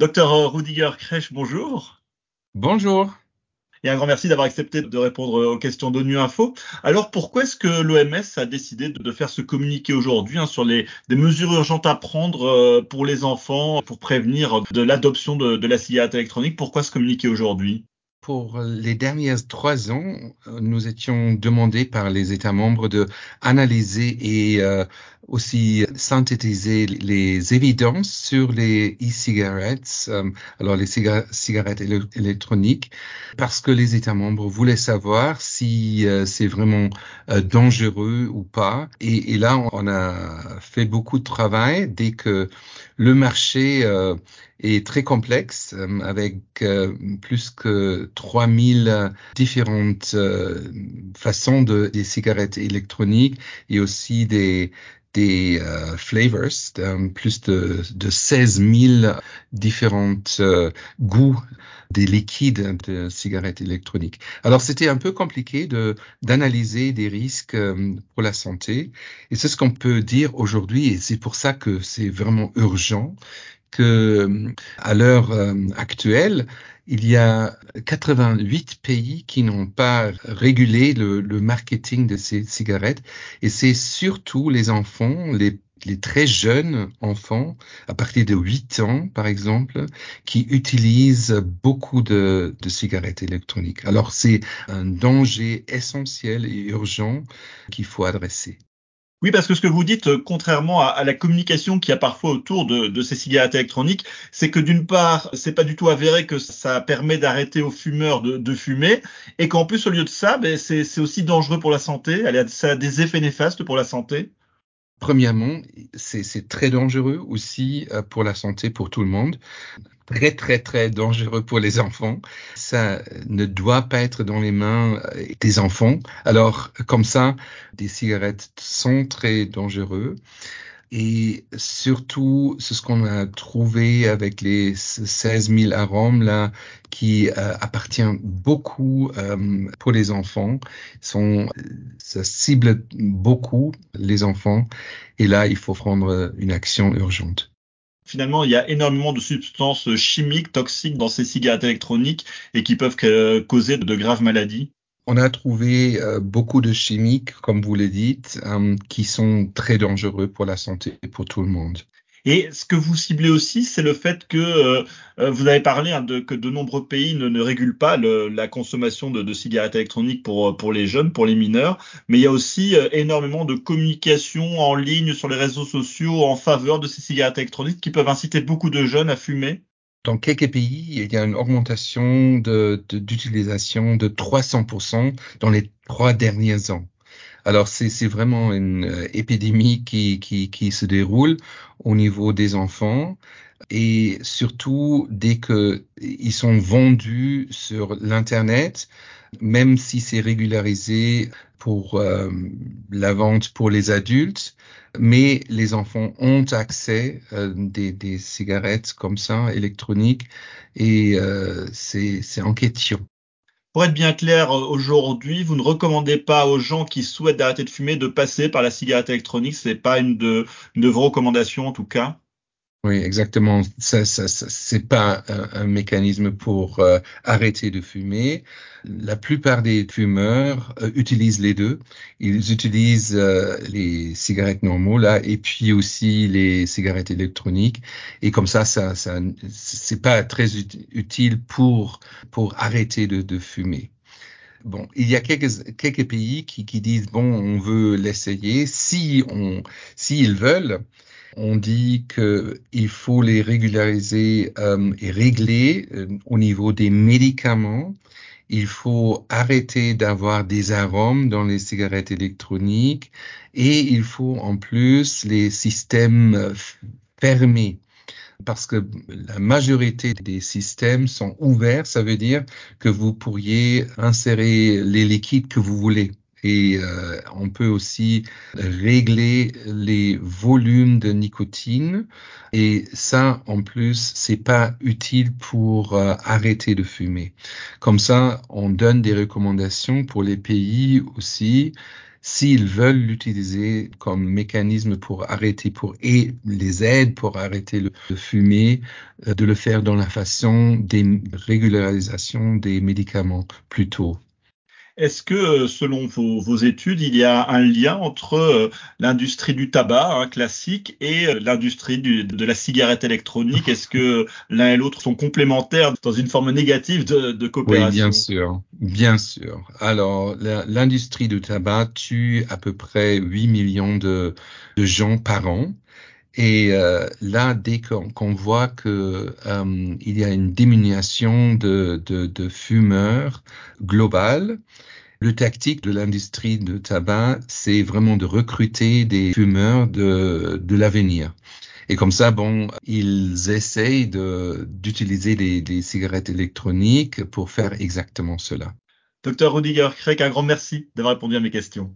Docteur Rudiger Krech, bonjour. Bonjour. Et un grand merci d'avoir accepté de répondre aux questions d'ONU Info. Alors pourquoi est-ce que l'OMS a décidé de faire ce communiqué aujourd'hui hein, sur les des mesures urgentes à prendre euh, pour les enfants pour prévenir de l'adoption de, de la cigarette électronique? Pourquoi ce communiqué aujourd'hui? Pour les dernières trois ans, nous étions demandés par les États membres de analyser et euh, aussi synthétiser les évidences sur les e-cigarettes, euh, alors les cigarettes électroniques, parce que les États membres voulaient savoir si euh, c'est vraiment dangereux ou pas. Et, là, on a fait beaucoup de travail dès que le marché est très complexe euh, avec euh, plus que 3000 différentes euh, façons de des cigarettes électroniques et aussi des des flavors, plus de, de 16 000 différentes goûts des liquides de cigarettes électroniques. Alors c'était un peu compliqué de d'analyser des risques pour la santé et c'est ce qu'on peut dire aujourd'hui et c'est pour ça que c'est vraiment urgent que à l'heure euh, actuelle, il y a 88 pays qui n'ont pas régulé le, le, marketing de ces cigarettes et c'est surtout les enfants, les, les, très jeunes enfants, à partir de 8 ans par exemple, qui utilisent beaucoup de, de cigarettes électroniques. Alors c'est un danger essentiel et urgent qu'il faut adresser. Oui, parce que ce que vous dites, euh, contrairement à, la communication qu'il y a parfois autour de, ces cigarettes électroniques, c'est que d'une part, c'est pas du tout avéré que ça permet d'arrêter aux fumeurs de, fumer, et qu'en plus, au lieu de ça, ben, c'est aussi dangereux pour la santé. Ça a des effets néfastes pour la santé. Premièrement, c'est très dangereux aussi euh, pour la santé pour tout le monde très très très dangereux pour les enfants. Ça ne doit pas être dans les mains euh, des enfants. Alors comme ça, des cigarettes sont très dangereux. Et surtout, c'est ce qu'on a trouvé avec les 16 000 arômes là, qui euh, appartiennent beaucoup euh, pour les enfants. Sont, ça cible beaucoup les enfants. Et là, il faut prendre une action urgente. Finalement, il y a énormément de substances chimiques toxiques dans ces cigarettes électroniques et qui peuvent causer de graves maladies. On a trouvé euh, beaucoup de chimiques, comme vous le dites, euh, qui sont très dangereux pour la santé et pour tout le monde. Et ce que vous ciblez aussi, c'est le fait que euh, euh, vous avez parlé hein, de, que de nombreux pays ne, ne régulent pas la consommation de, cigarettes électroniques pour, pour les jeunes, pour les mineurs, mais il y a aussi énormément de communication en ligne sur les réseaux sociaux en faveur de ces cigarettes électroniques qui peuvent inciter beaucoup de jeunes à fumer. Dans quelques pays, il y a une augmentation d'utilisation de, de 300% dans les trois derniers ans. Alors c'est vraiment une euh, épidémie qui, se déroule au niveau des enfants et surtout dès que ils sont vendus sur l'internet, même si c'est régularisé pour euh, la vente pour les adultes, mais les enfants ont accès euh, des, cigarettes comme ça électroniques et euh, c'est en question. Pour être bien clair, euh, aujourd'hui, vous ne recommandez pas aux gens qui souhaitent arrêter de fumer de passer par la cigarette électronique. C'est pas une de, une de vos recommandations en tout cas. Oui, exactement. Ça, ça, ça c'est pas un, mécanisme pour euh, arrêter de fumer. La plupart des fumeurs euh, utilisent les deux. Ils utilisent euh, les cigarettes normaux là et puis aussi les cigarettes électroniques. Et comme ça, ça, ça c'est pas très utile pour pour arrêter de, de fumer. Bon, il y a quelques, quelques pays qui, qui disent bon, on veut l'essayer si on, s'ils veulent on dit qu'il faut les régulariser euh, et régler euh, au niveau des médicaments. Il faut arrêter d'avoir des arômes dans les cigarettes électroniques et il faut en plus les systèmes euh, fermés parce que la majorité des systèmes sont ouverts, ça veut dire que vous pourriez insérer les liquides que vous voulez et euh, on peut aussi régler les volumes de nicotine et ça en plus c'est pas utile pour euh, arrêter de fumer. Comme ça on donne des recommandations pour les pays aussi s'ils veulent l'utiliser comme mécanisme pour arrêter, pour et les aides pour arrêter de fumer, euh, de le faire dans la façon des régularisations des médicaments plutôt. Est-ce que, euh, selon vos, vos, études, il y a un lien entre euh, l'industrie du tabac hein, classique et euh, l'industrie de la cigarette électronique? Est-ce que l'un et l'autre sont complémentaires dans une forme négative de, de coopération Oui, bien sûr, bien sûr. Alors, l'industrie du tabac tue à peu près 8 millions de, de gens par an. Et euh, là, dès qu'on voit que euh, il y a une diminution de, de, de fumeurs globale, le tactique de l'industrie de tabac, c'est vraiment de recruter des fumeurs de, de l'avenir. Et comme ça, bon, ils essayent d'utiliser des, des cigarettes électroniques pour faire exactement cela. Docteur Rudiger Craig, un grand merci d'avoir répondu à mes questions.